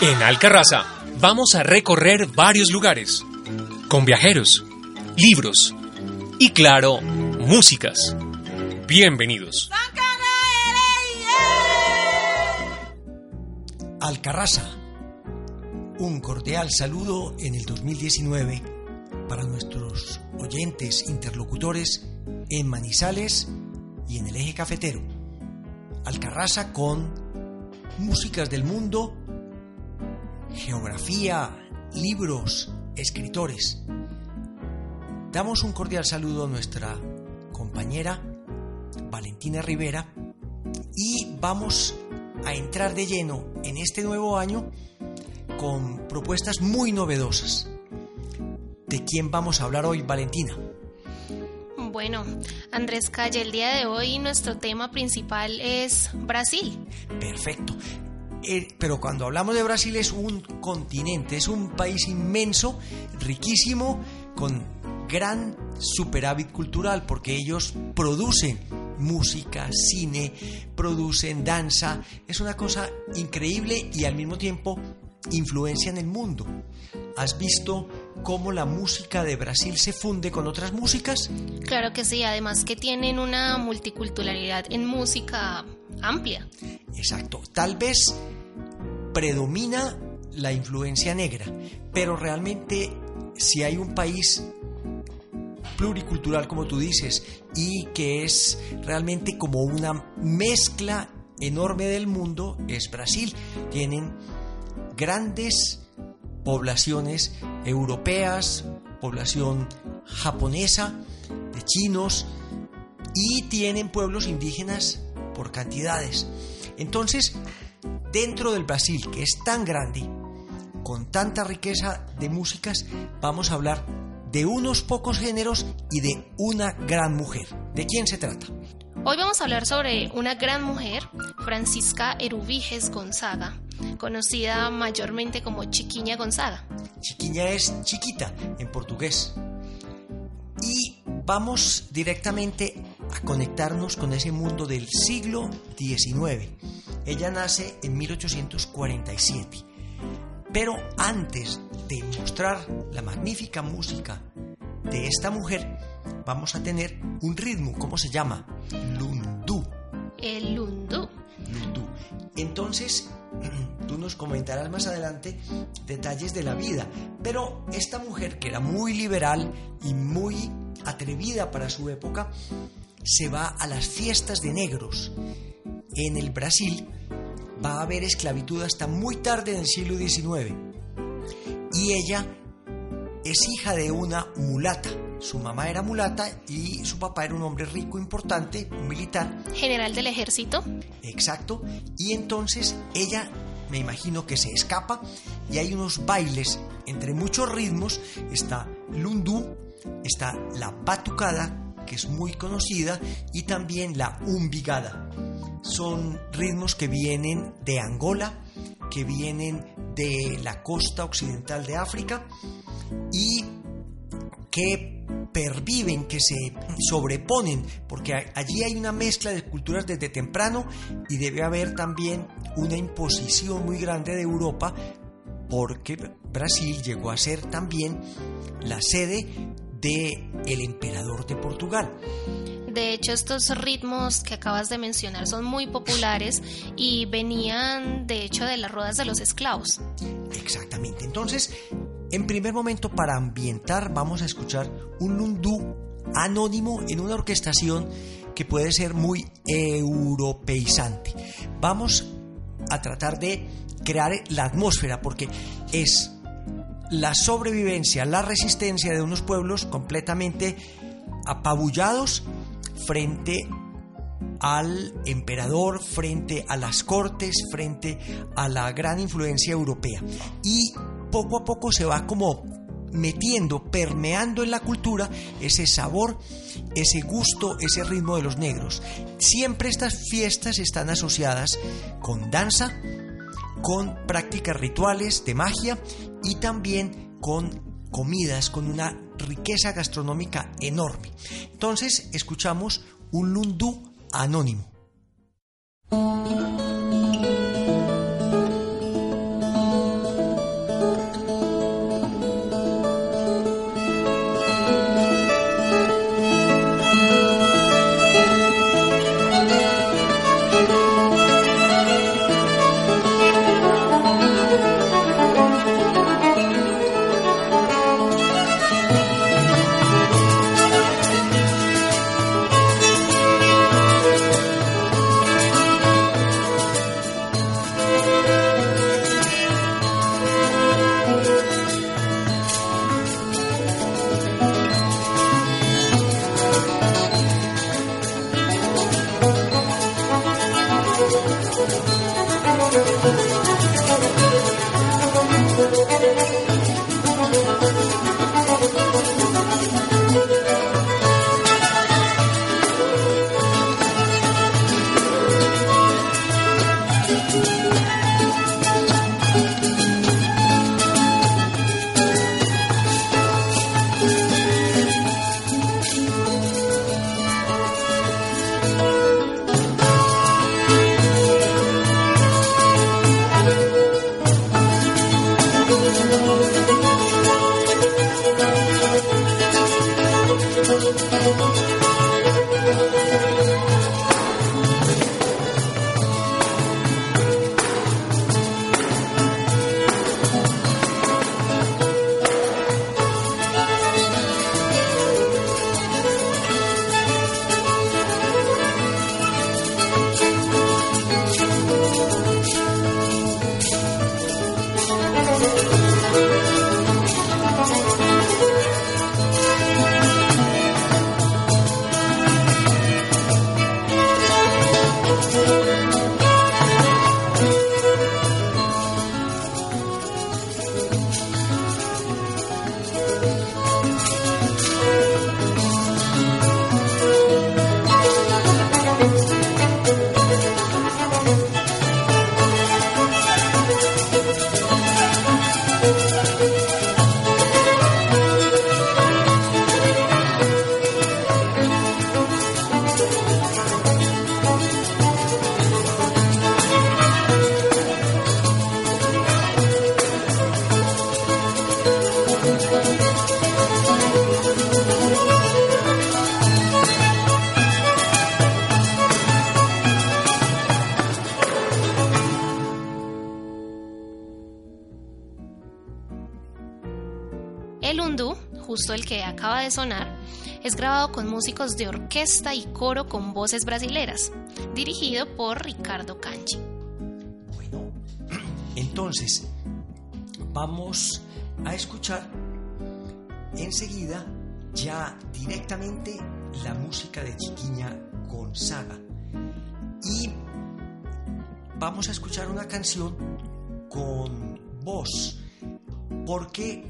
En Alcarraza vamos a recorrer varios lugares, con viajeros, libros y claro, músicas. Bienvenidos. Alcarraza. Un cordial saludo en el 2019 para nuestros oyentes interlocutores en Manizales y en el eje cafetero. Alcarraza con músicas del mundo, geografía, libros, escritores. Damos un cordial saludo a nuestra compañera Valentina Rivera y vamos a entrar de lleno en este nuevo año con propuestas muy novedosas. ¿De quién vamos a hablar hoy, Valentina? Bueno, Andrés Calle, el día de hoy nuestro tema principal es Brasil. Perfecto. Eh, pero cuando hablamos de Brasil es un continente, es un país inmenso, riquísimo, con gran superávit cultural, porque ellos producen música, cine, producen danza. Es una cosa increíble y al mismo tiempo influencia en el mundo. ¿Has visto cómo la música de Brasil se funde con otras músicas? Claro que sí, además que tienen una multiculturalidad en música amplia. Exacto, tal vez predomina la influencia negra, pero realmente si hay un país pluricultural como tú dices y que es realmente como una mezcla enorme del mundo es Brasil. Tienen grandes poblaciones europeas, población japonesa, de chinos y tienen pueblos indígenas por cantidades. Entonces, dentro del Brasil, que es tan grande, con tanta riqueza de músicas, vamos a hablar de unos pocos géneros y de una gran mujer. ¿De quién se trata? Hoy vamos a hablar sobre una gran mujer, Francisca Erubiges Gonzaga, conocida mayormente como Chiquiña Gonzaga. Chiquiña es chiquita en portugués. Y vamos directamente a conectarnos con ese mundo del siglo XIX. Ella nace en 1847. Pero antes de mostrar la magnífica música de esta mujer, vamos a tener un ritmo, ¿cómo se llama? Lundú. El lundú. Lundú. Entonces, tú nos comentarás más adelante detalles de la vida, pero esta mujer que era muy liberal y muy atrevida para su época, se va a las fiestas de negros. En el Brasil va a haber esclavitud hasta muy tarde en el siglo XIX. Y ella es hija de una mulata. Su mamá era mulata y su papá era un hombre rico, importante, un militar. General del ejército. Exacto. Y entonces ella, me imagino que se escapa y hay unos bailes entre muchos ritmos. Está Lundú, está la batucada, que es muy conocida, y también la umbigada. Son ritmos que vienen de Angola, que vienen de la costa occidental de África y que perviven, que se sobreponen, porque allí hay una mezcla de culturas desde temprano y debe haber también una imposición muy grande de Europa, porque Brasil llegó a ser también la sede de el emperador de Portugal. De hecho, estos ritmos que acabas de mencionar son muy populares y venían, de hecho, de las ruedas de los esclavos. Exactamente. Entonces, en primer momento, para ambientar, vamos a escuchar un lundú anónimo en una orquestación que puede ser muy europeizante. Vamos a tratar de crear la atmósfera porque es la sobrevivencia, la resistencia de unos pueblos completamente apabullados frente al emperador, frente a las cortes, frente a la gran influencia europea. Y poco a poco se va como metiendo, permeando en la cultura ese sabor, ese gusto, ese ritmo de los negros. Siempre estas fiestas están asociadas con danza, con prácticas rituales de magia y también con comidas, con una riqueza gastronómica enorme. Entonces escuchamos un lundú anónimo. Sonar, es grabado con músicos de orquesta y coro con voces brasileras, dirigido por Ricardo Canchi. Bueno, entonces vamos a escuchar enseguida ya directamente la música de Chiquiña Gonzaga. Y vamos a escuchar una canción con voz, porque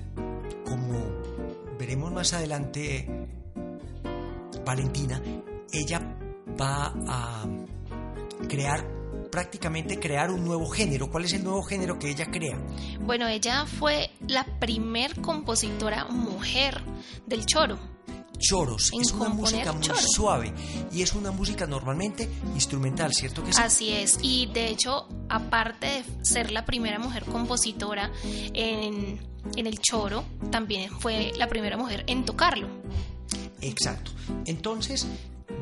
como veremos más adelante, Valentina, ella va a crear prácticamente crear un nuevo género. ¿Cuál es el nuevo género que ella crea? Bueno, ella fue la primer compositora mujer del choro. Choros, es una música muy suave y es una música normalmente instrumental, ¿cierto que sí? Así es, y de hecho, aparte de ser la primera mujer compositora en en el choro también fue la primera mujer en tocarlo. Exacto. Entonces,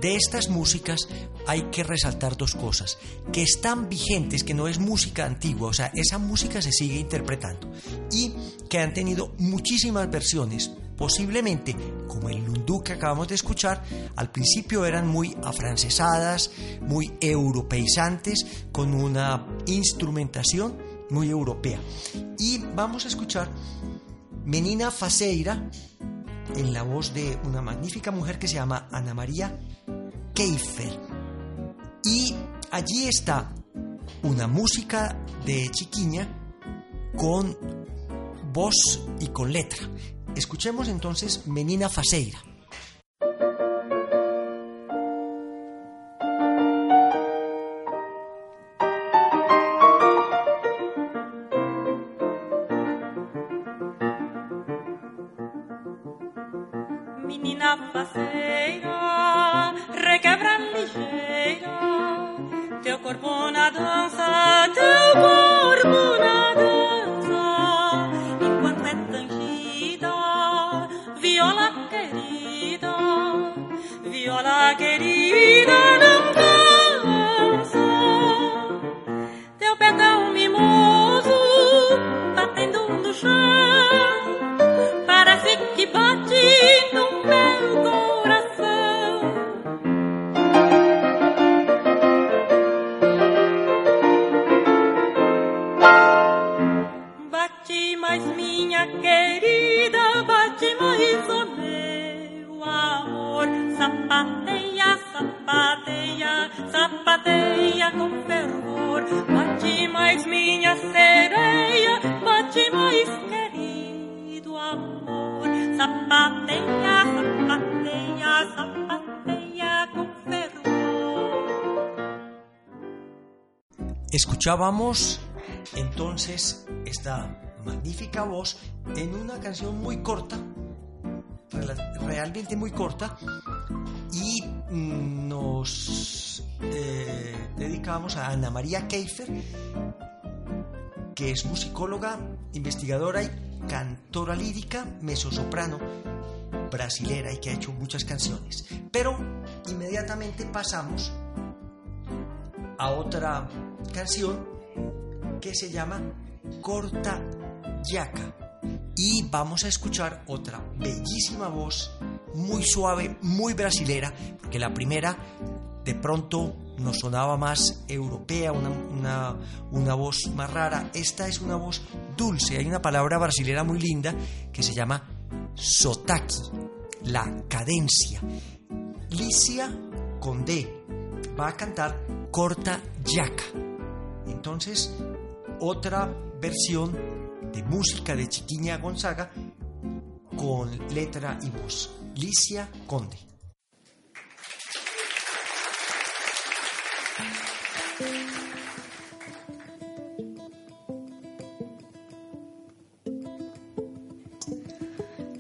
de estas músicas hay que resaltar dos cosas, que están vigentes, que no es música antigua, o sea, esa música se sigue interpretando y que han tenido muchísimas versiones, posiblemente como el lundú que acabamos de escuchar, al principio eran muy afrancesadas, muy europeizantes, con una instrumentación muy europea. Y vamos a escuchar Menina Faceira en la voz de una magnífica mujer que se llama Ana María Keifer. Y allí está una música de chiquiña con voz y con letra. Escuchemos entonces Menina Faceira. Escuchábamos entonces esta magnífica voz en una canción muy corta, realmente muy corta, y mm, nos eh, dedicamos a Ana María Keifer, que es musicóloga, investigadora y cantora lírica, mezzosoprano brasilera y que ha hecho muchas canciones. Pero inmediatamente pasamos a otra canción que se llama Corta Yaca. Y vamos a escuchar otra bellísima voz, muy suave, muy brasilera, porque la primera de pronto nos sonaba más europea, una, una, voz más rara. Esta es una voz dulce, hay una palabra brasilera muy linda que se llama sotaque, la cadencia. Licia Condé va a cantar Corta Yaca. Entonces, otra versión de música de Chiquiña Gonzaga con letra y voz. Licia Conde.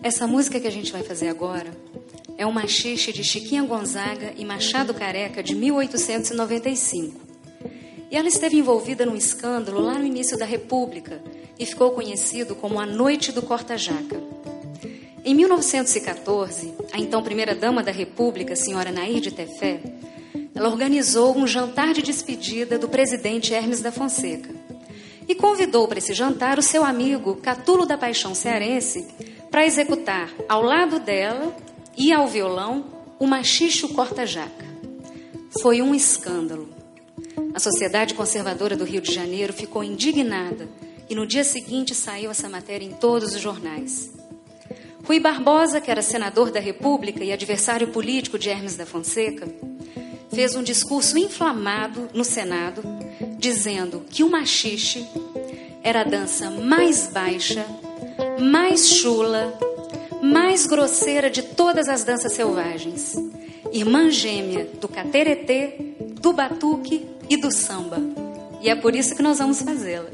Essa música que a gente vai fazer agora é um machixe de Chiquinha Gonzaga e Machado Careca de 1895. E ela esteve envolvida num escândalo lá no início da República e ficou conhecido como a Noite do Corta-Jaca. Em 1914, a então primeira-dama da República, senhora Nair de Tefé, ela organizou um jantar de despedida do presidente Hermes da Fonseca e convidou para esse jantar o seu amigo Catulo da Paixão Cearense para executar ao lado dela e ao violão o machicho corta-jaca. Foi um escândalo. A Sociedade Conservadora do Rio de Janeiro ficou indignada e no dia seguinte saiu essa matéria em todos os jornais. Rui Barbosa, que era senador da República e adversário político de Hermes da Fonseca, fez um discurso inflamado no Senado, dizendo que o machixe era a dança mais baixa, mais chula, mais grosseira de todas as danças selvagens, irmã gêmea do cateretê, do batuque e do samba. E é por isso que nós vamos fazê-la.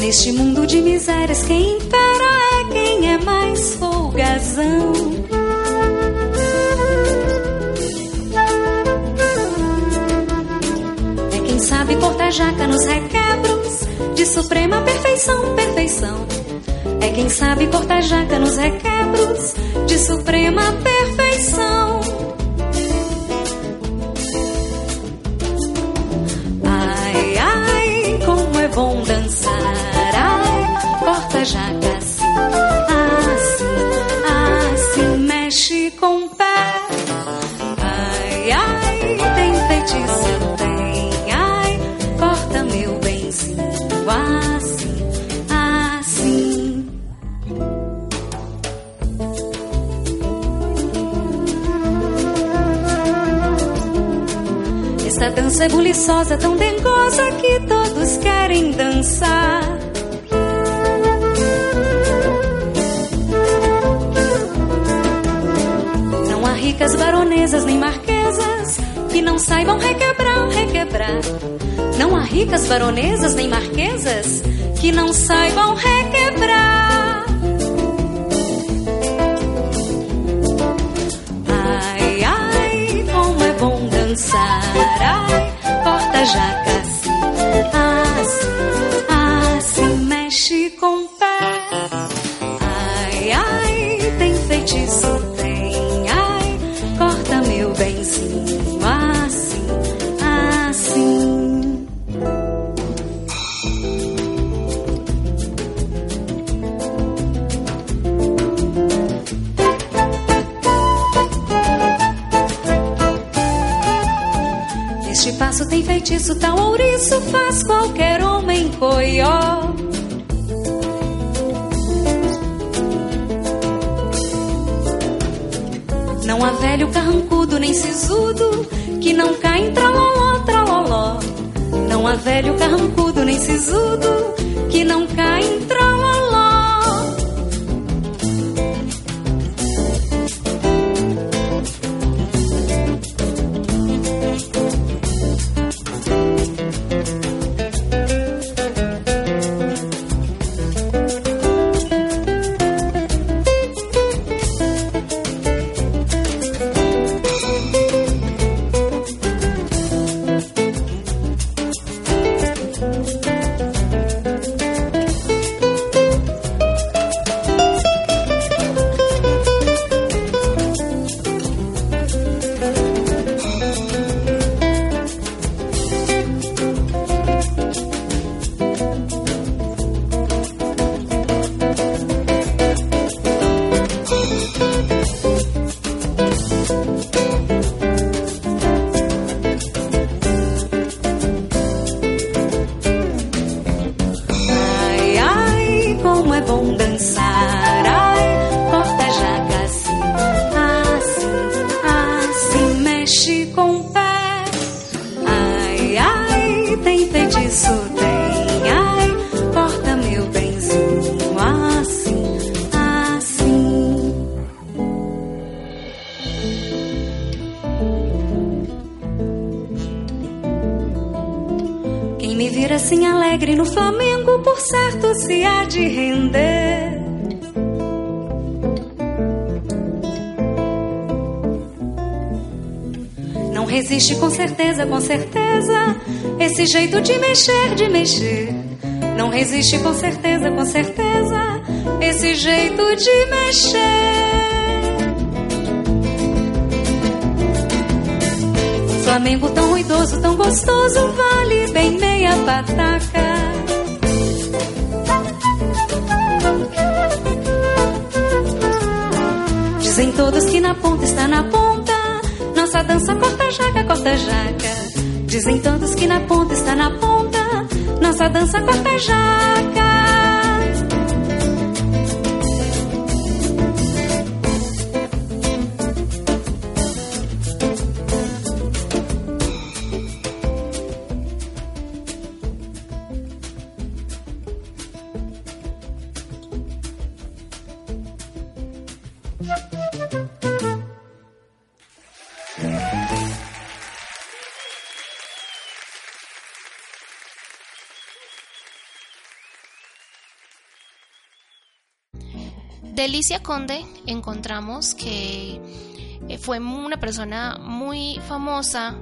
Neste mundo de misérias, quem impera é mais folgazão. É quem sabe cortar jaca nos requebros de suprema perfeição, perfeição. É quem sabe cortar jaca nos requebros de suprema perfeição. Esta dança é buliçosa, tão dengosa que todos querem dançar. Não há ricas baronesas nem marquesas que não saibam requebrar, requebrar. Não há ricas baronesas nem marquesas que não saibam requebrar. Corta jaca assim, assim, assim, mexe com o pé. Ai, ai, tem feitiço, tem. Ai, corta meu benzinho velho carrancudo nem sisudo que não cai em traloló, traloló. Não há velho carrancudo nem sisudo que não cai em traloló. Certeza, com certeza, esse jeito de mexer, de mexer. Não resiste com certeza, com certeza, esse jeito de mexer. Flamengo tão ruidoso, tão gostoso, vale bem meia pataca. Dizem todos que na ponta está na ponta, nossa dança corta jaca, corta jaca. Dizem todos que na ponta está na ponta, nossa dança corta jaca. De Alicia Conde encontramos que eh, fue una persona muy famosa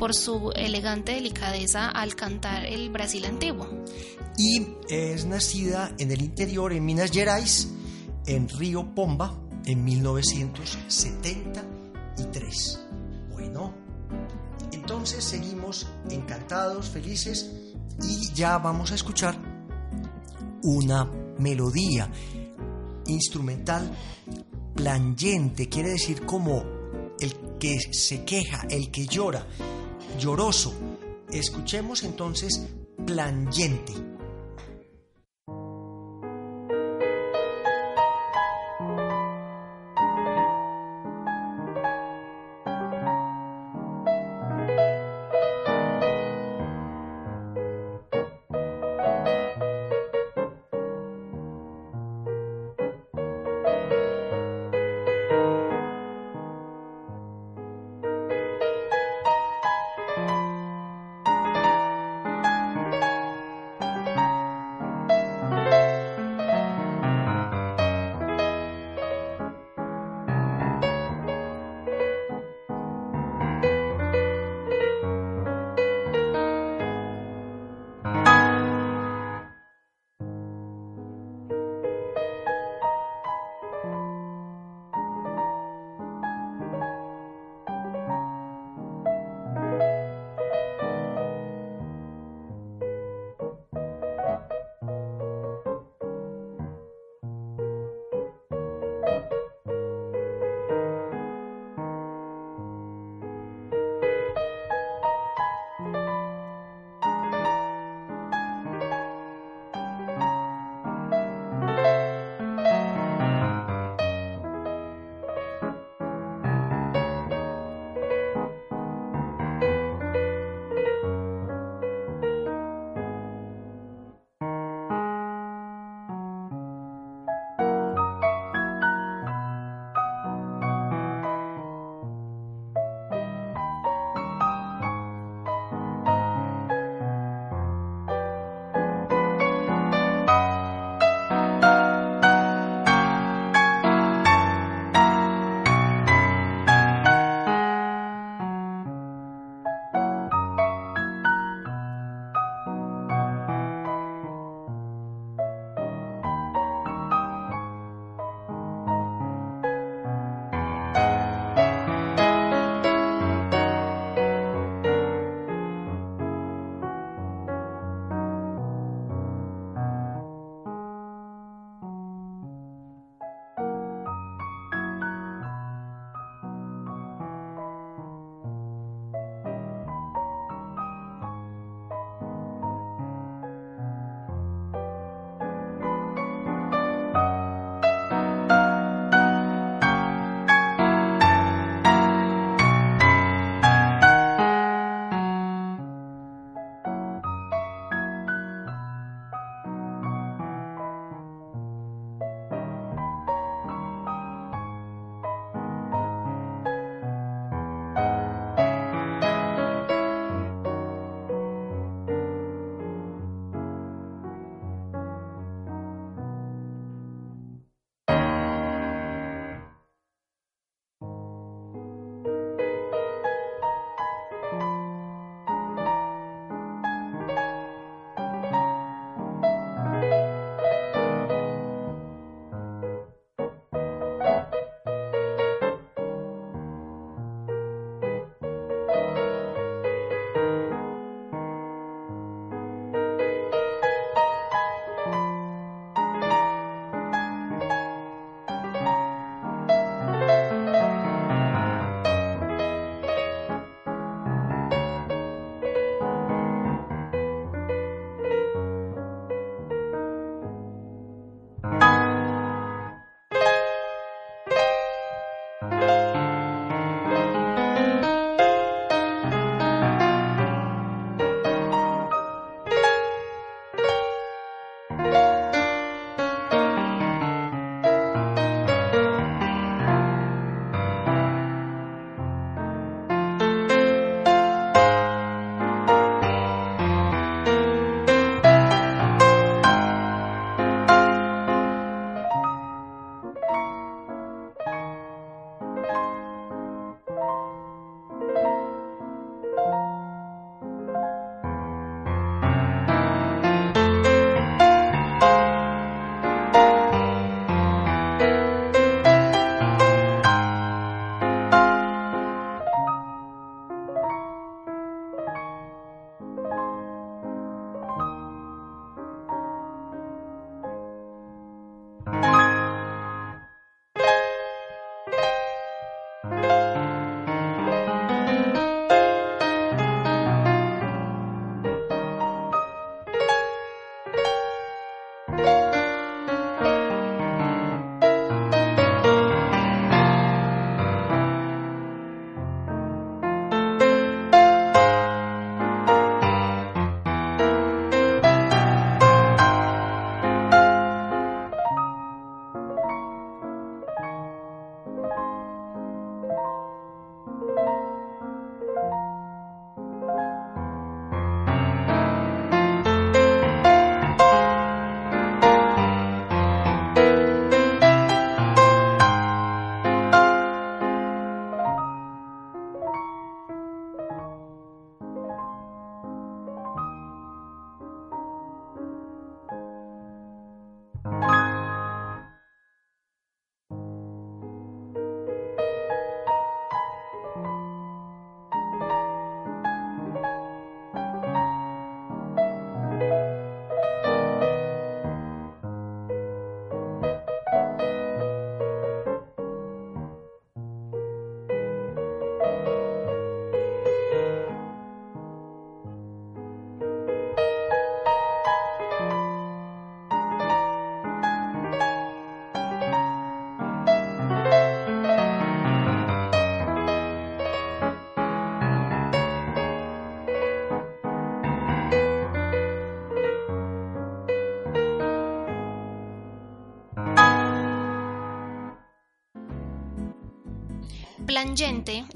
por su elegante delicadeza al cantar el Brasil antiguo. y es nacida en el interior, en Minas Gerais, en Río Pomba, en 1973. Bueno, entonces seguimos encantados, felices y ya vamos a escuchar una melodía instrumental plangente, quiere decir como el que se queja, el que llora, lloroso. Escuchemos entonces plangente.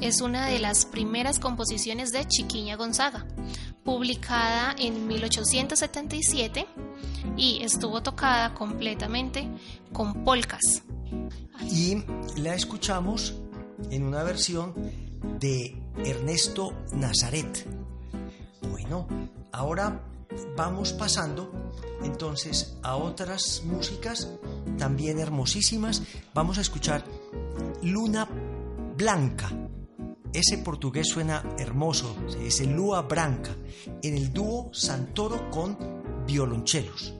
Es una de las primeras composiciones de Chiquiña Gonzaga, publicada en 1877 y estuvo tocada completamente con polcas. Y la escuchamos en una versión de Ernesto Nazaret. Bueno, ahora vamos pasando entonces a otras músicas también hermosísimas. Vamos a escuchar Luna Blanca. Ese portugués suena hermoso, se dice Lua Branca, en el dúo Santoro con violonchelos.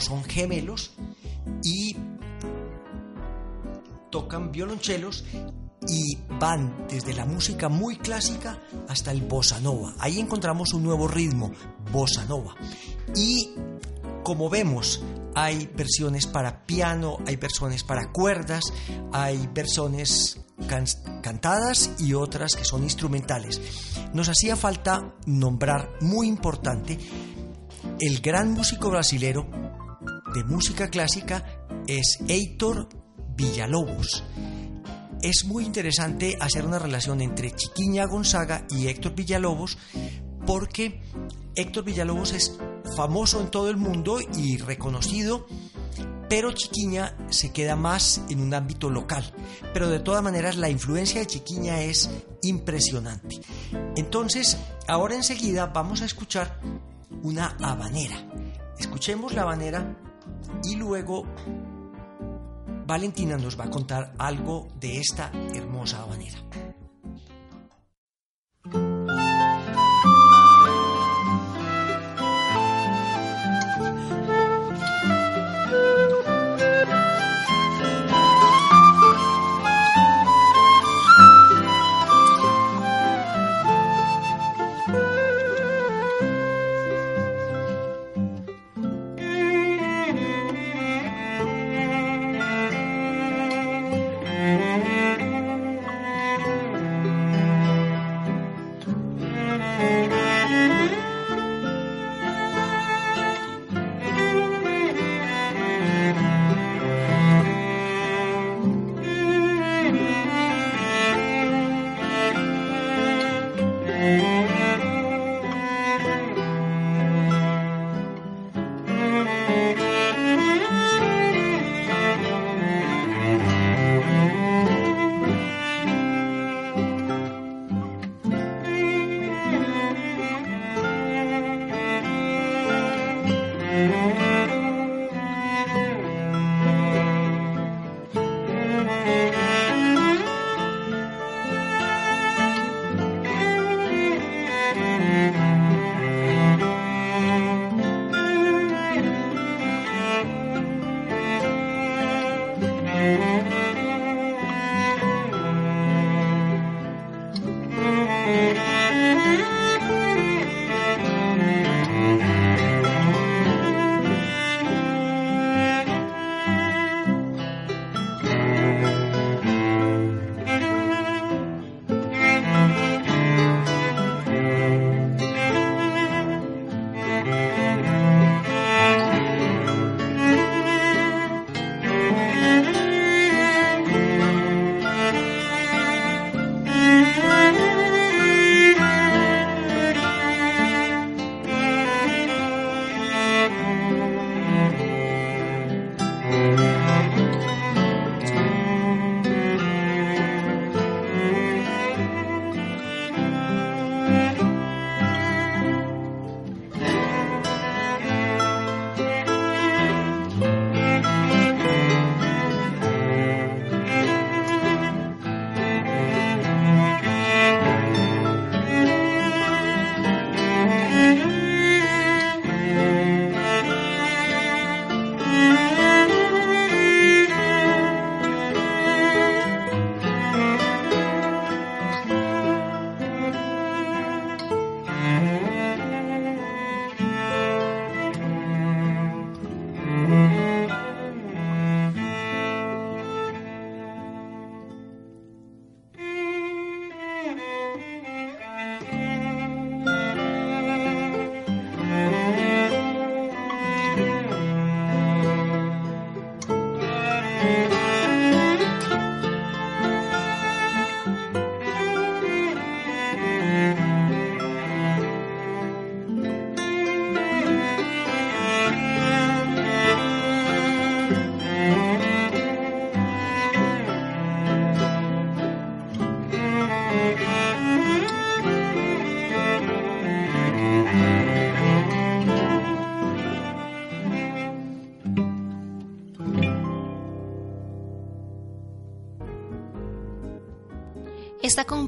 Son gemelos y tocan violonchelos y van desde la música muy clásica hasta el bossa nova. Ahí encontramos un nuevo ritmo, bossa nova. Y como vemos, hay versiones para piano, hay versiones para cuerdas, hay versiones can- cantadas y otras que son instrumentales. Nos hacía falta nombrar muy importante el gran músico brasilero de música clásica es Heitor Villalobos. Es muy interesante hacer una relación entre Chiquiña Gonzaga y Héctor Villalobos porque Héctor Villalobos es famoso en todo el mundo y reconocido, pero Chiquiña se queda más en un ámbito local. Pero de todas maneras la influencia de Chiquiña es impresionante. Entonces, ahora enseguida vamos a escuchar una habanera. Escuchemos la habanera y luego Valentina nos va a contar algo de esta hermosa habanera.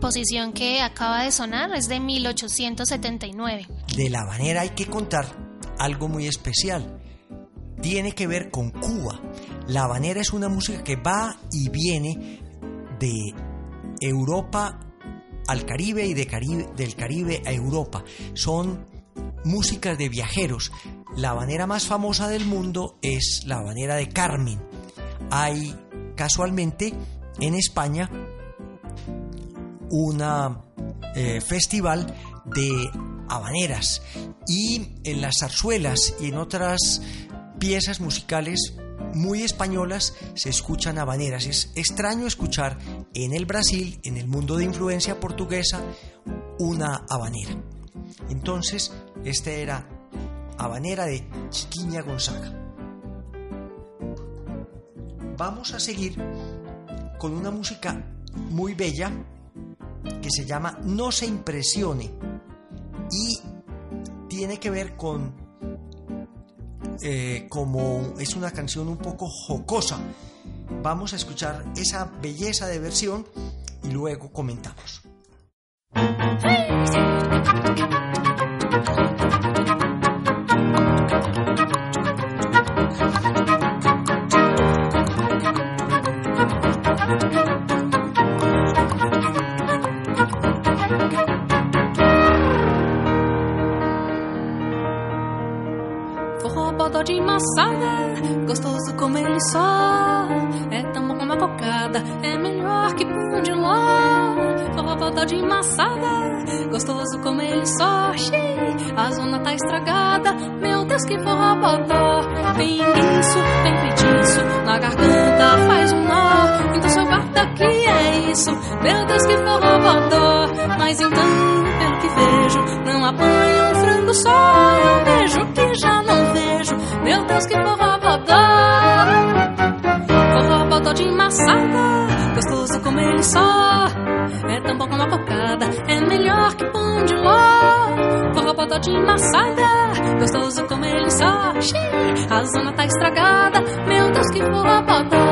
Composición que acaba de sonar es de 1879. De la manera hay que contar algo muy especial. Tiene que ver con Cuba. La habanera es una música que va y viene de Europa al Caribe y de Caribe, del Caribe a Europa. Son músicas de viajeros. La habanera más famosa del mundo es la habanera de Carmen. Hay casualmente en España un festival de habaneras y en las zarzuelas y en otras piezas musicales muy españolas se escuchan habaneras. Es extraño escuchar en el Brasil, en el mundo de influencia portuguesa, una habanera. Entonces, esta era habanera de Chiquiña Gonzaga. Vamos a seguir con una música muy bella que se llama No se impresione y tiene que ver con eh, como es una canción un poco jocosa. Vamos a escuchar esa belleza de versión y luego comentamos. Frango só. Eu vejo que já não vejo. Meu Deus, que forró bodó Forró bodó de maçada Gostoso como ele só. É tão bom como a cocada É melhor que pão de ló. Forró bodó de maçada Gostoso como ele só. Xiii, A zona tá estragada. Meu Deus, que forró bodó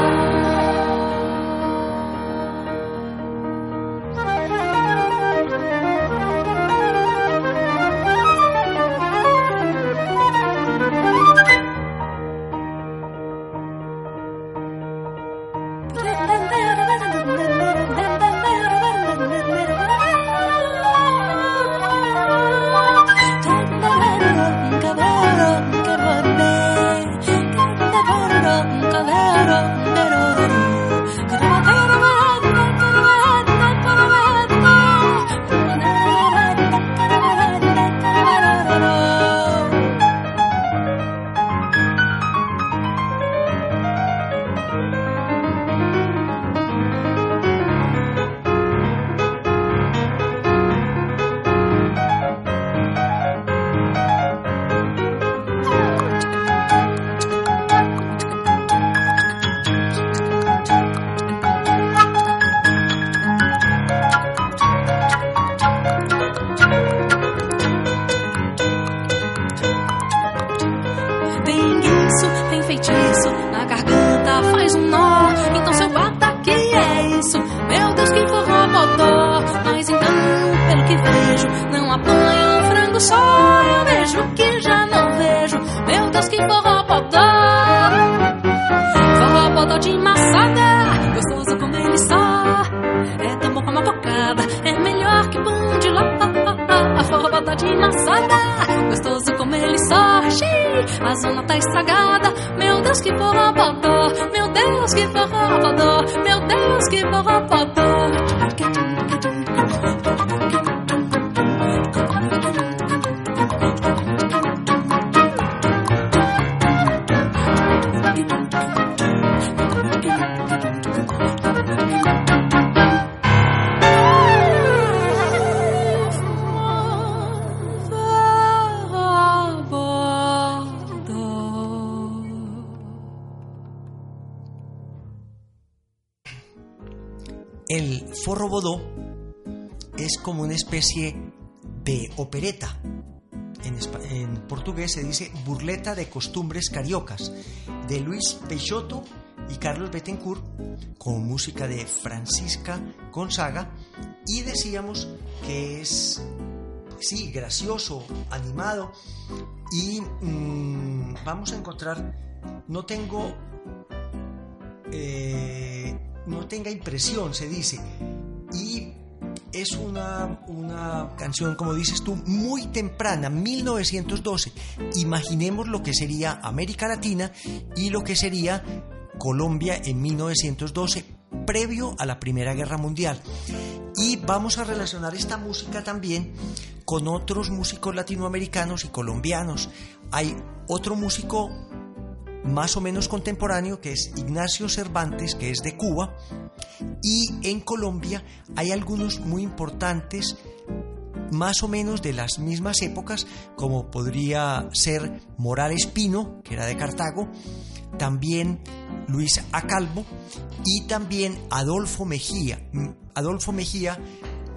especie de opereta. En, portugués se dice burleta de costumbres cariocas, de Luis Peixoto y Carlos Bettencourt, con música de Francisca Gonzaga, y decíamos que es, sí, gracioso, animado, y mm, vamos a encontrar, no tengo, eh, no tenga impresión, se dice, y es una, una, canción, como dices tú, muy temprana, 1912. Imaginemos lo que sería América Latina y lo que sería Colombia en 1912, previo a la Primera Guerra Mundial. Y vamos a relacionar esta música también con otros músicos latinoamericanos y colombianos. Hay otro músico más o menos contemporáneo que es Ignacio Cervantes, que es de Cuba, y en Colombia hay algunos muy importantes más o menos de las mismas épocas, como podría ser Morales Pino, que era de Cartago, también Luis Acalvo y también Adolfo Mejía. Adolfo Mejía,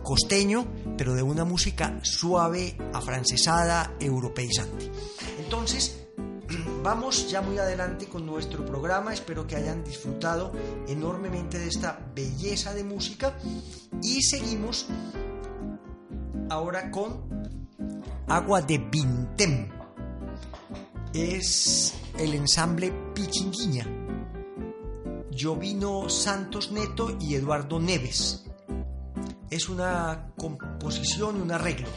costeño, pero de una música suave, afrancesada, europeizante. Entonces, vamos ya muy adelante con nuestro programa. Espero que hayan disfrutado enormemente de esta belleza de música. Y seguimos ahora con Agua de Vintem. Es el ensamble Pichinguiña. Jovino Santos Neto y Eduardo Neves. Es una composición y un arreglo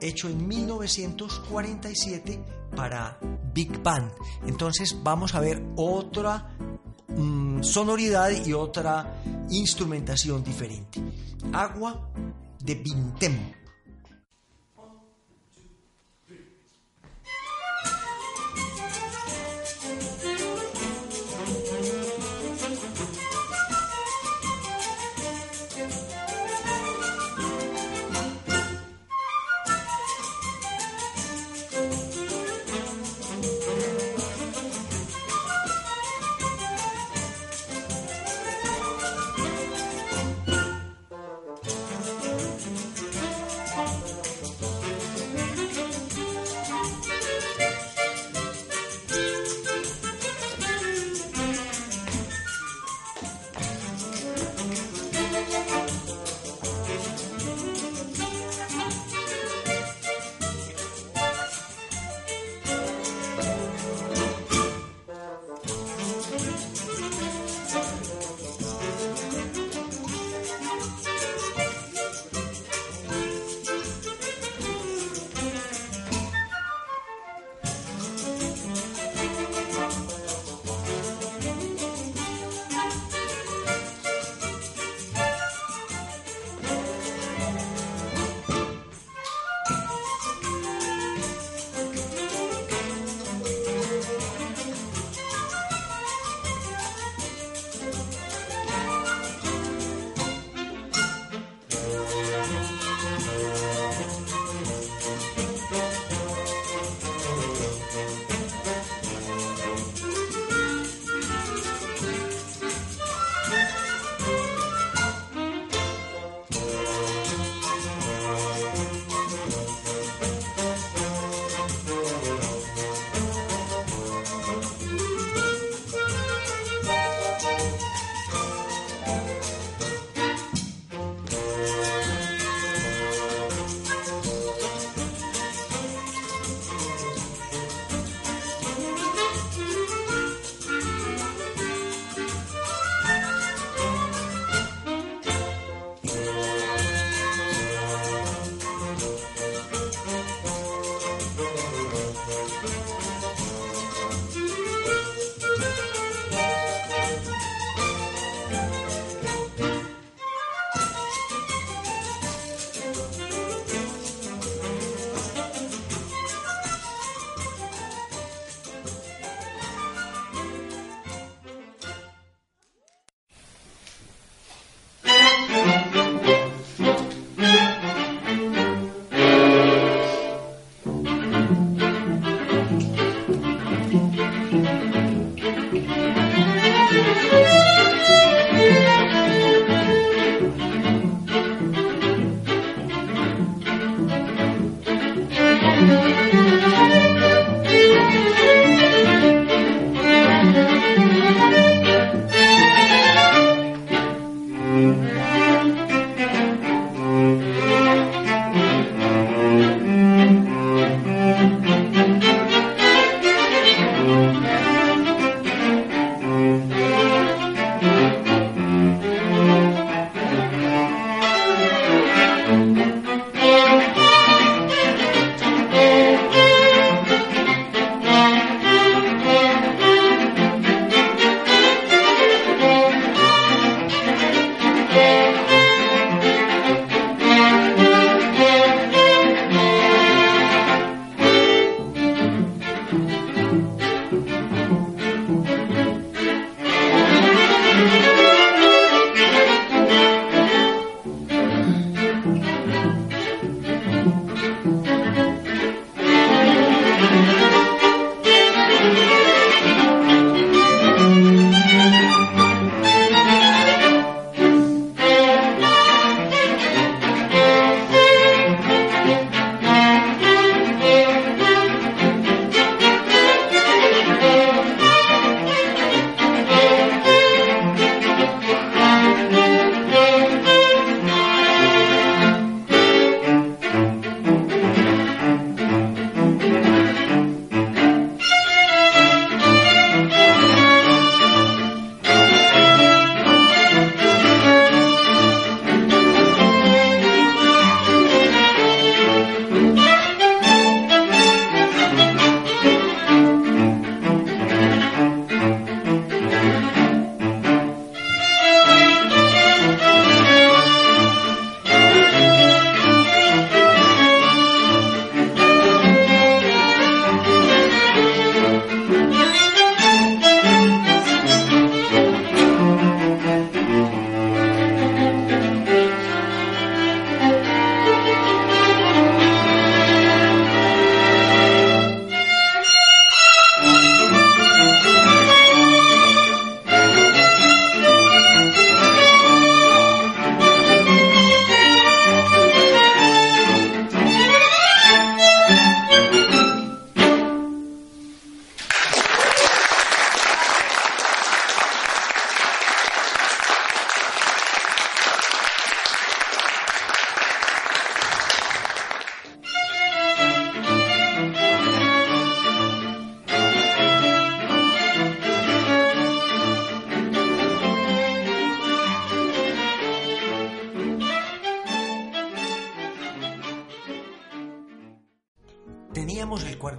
hecho en 1947 para Big Band. Entonces vamos a ver otra mm, sonoridad y otra instrumentación diferente. Agua de Vintem.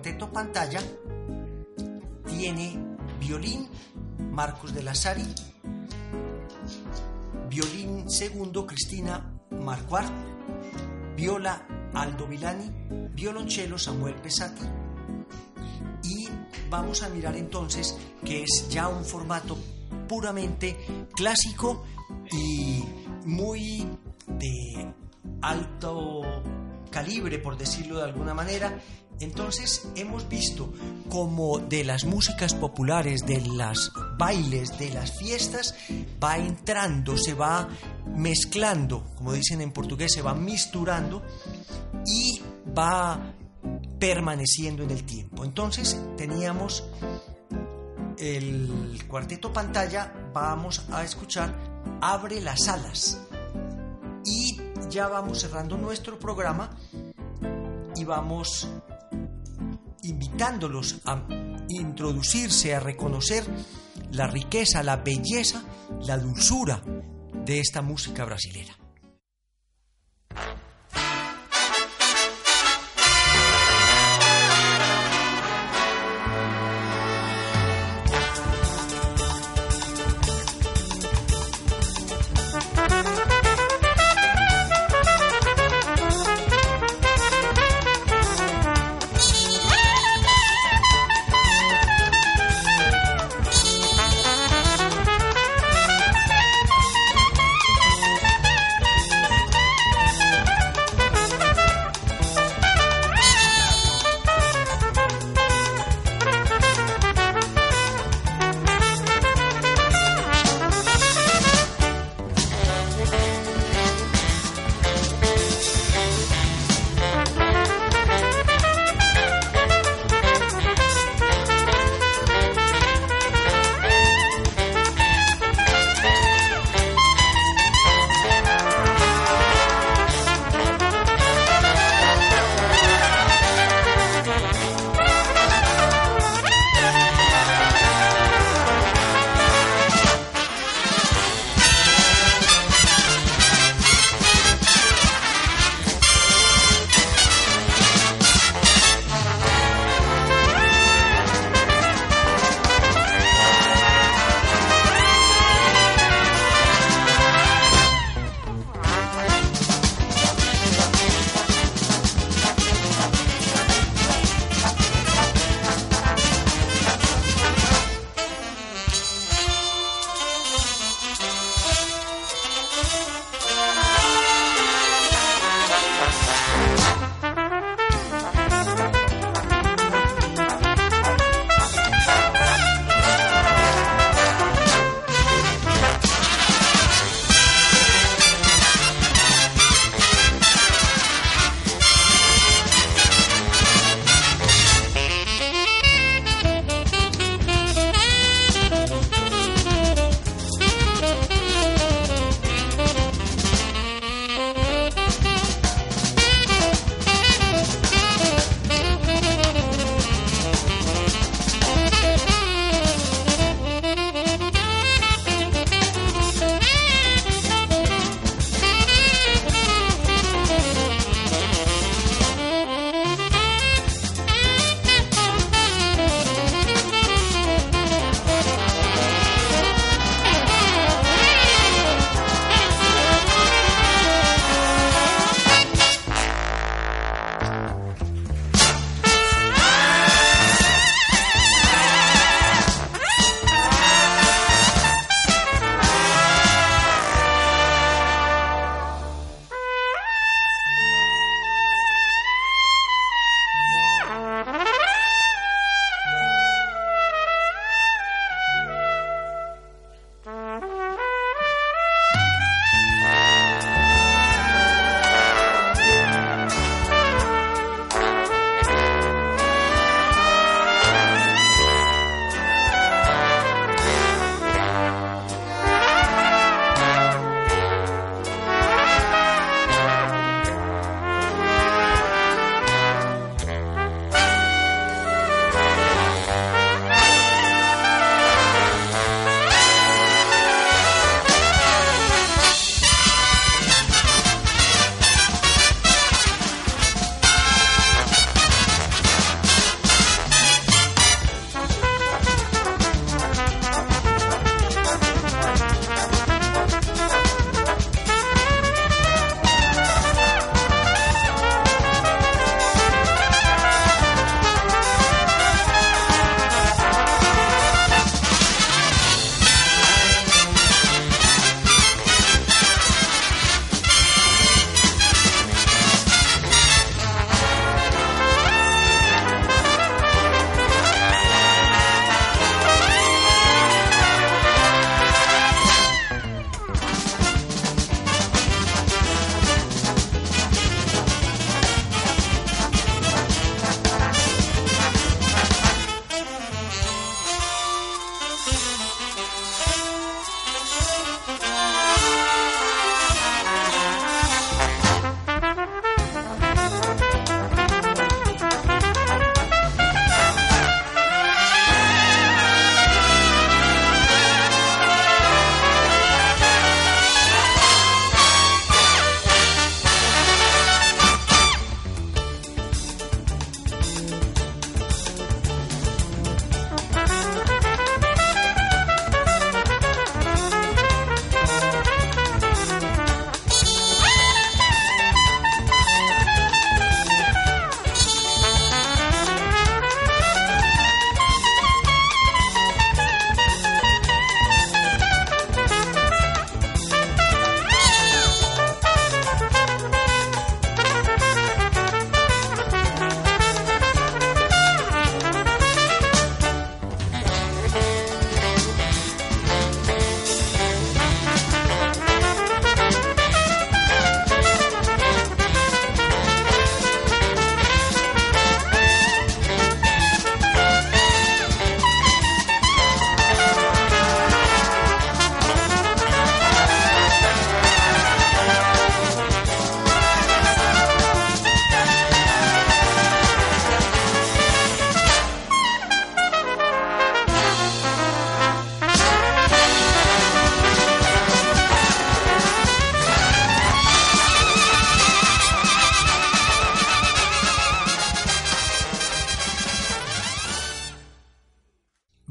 Cuarteto pantalla, tiene violín Marcos de la Sari, violín segundo Cristina Marcuart, viola Aldo Vilani, violonchelo Samuel Pesati. Y vamos a mirar entonces que es ya un formato puramente clásico y muy de alto calibre, por decirlo de alguna manera. Entonces hemos visto como de las músicas populares, de las bailes, de las fiestas, va entrando, se va mezclando, como dicen en portugués, se va misturando y va permaneciendo en el tiempo. Entonces teníamos el cuarteto pantalla, vamos a escuchar Abre las alas. Y ya vamos cerrando nuestro programa y vamos invitándolos a introducirse, a reconocer la riqueza, la belleza, la dulzura de esta música brasilera.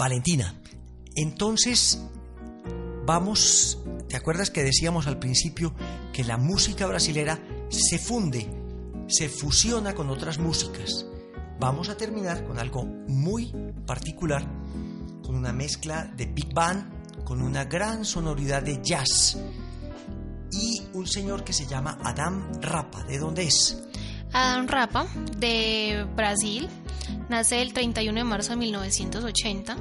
Valentina, entonces vamos, ¿te acuerdas que decíamos al principio que la música brasilera se funde, se fusiona con otras músicas? Vamos a terminar con algo muy particular, con una mezcla de big band, con una gran sonoridad de jazz y un señor que se llama Adam Rapa. ¿De dónde es? Adam Rapa, de Brasil, nace el 31 de marzo de 1980.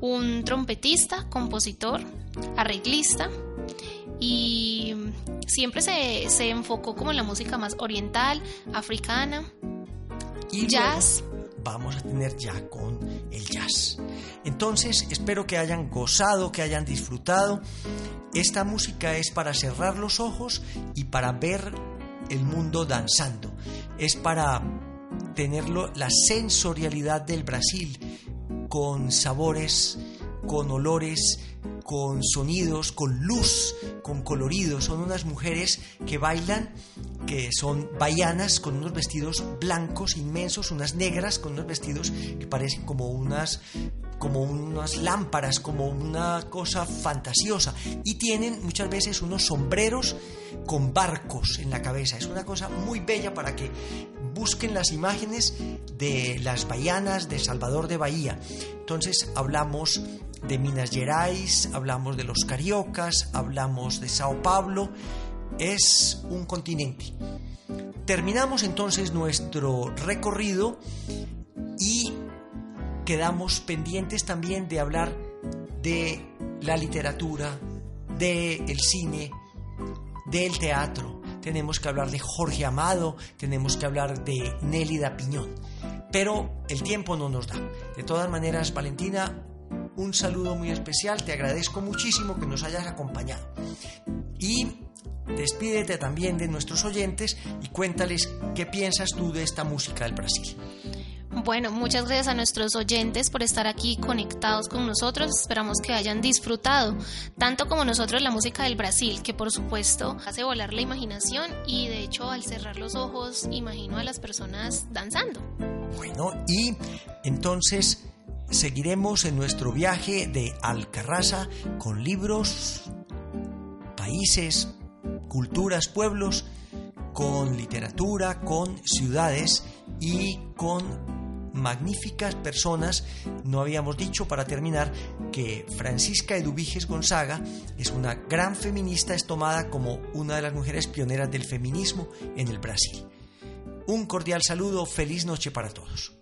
Un trompetista, compositor, arreglista y siempre se, se enfocó como en la música más oriental, africana, Y jazz. vamos a tener ya con el jazz. Entonces, espero que hayan gozado, que hayan disfrutado. Esta música es para cerrar los ojos y para ver el mundo danzando. Es para tenerlo la sensorialidad del Brasil con sabores, con olores, con sonidos, con luz, con colorido. Son unas mujeres que bailan, que son baianas, con unos vestidos blancos inmensos, unas negras, con unos vestidos que parecen como unas como unas lámparas, como una cosa fantasiosa. Y tienen muchas veces unos sombreros con barcos en la cabeza. Es una cosa muy bella para que busquen las imágenes de las baianas de Salvador de Bahía. Entonces hablamos de Minas Gerais, hablamos de los cariocas, hablamos de Sao Paulo. Es un continente. Terminamos entonces nuestro recorrido y quedamos pendientes también de hablar de la literatura, del cine, del teatro. Tenemos que hablar de Jorge Amado, tenemos que hablar de Nélida Piñón. Pero el tiempo no nos da. De todas maneras, Valentina, un saludo muy especial. Te agradezco muchísimo que nos hayas acompañado. Y despídete también de nuestros oyentes y cuéntales qué piensas tú de esta música del Brasil. Bueno, muchas gracias a nuestros oyentes por estar aquí conectados con nosotros. Esperamos que hayan disfrutado, tanto como nosotros, la música del Brasil, que por supuesto hace volar la imaginación y de hecho al cerrar los ojos imagino a las personas danzando. Bueno, y entonces seguiremos en nuestro viaje de Alcarraza con libros, países, culturas, pueblos, con literatura, con ciudades y con magníficas personas. No habíamos dicho para terminar que Francisca Eduviges Gonzaga es una gran feminista, es tomada como una de las mujeres pioneras del feminismo en el Brasil. Un cordial saludo, feliz noche para todos.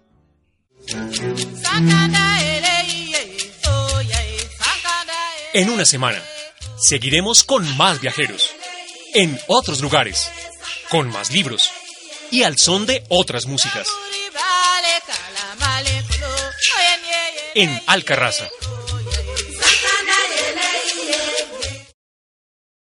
En una semana, seguiremos con más viajeros, en otros lugares, con más libros y al son de otras músicas. En Alcarraza,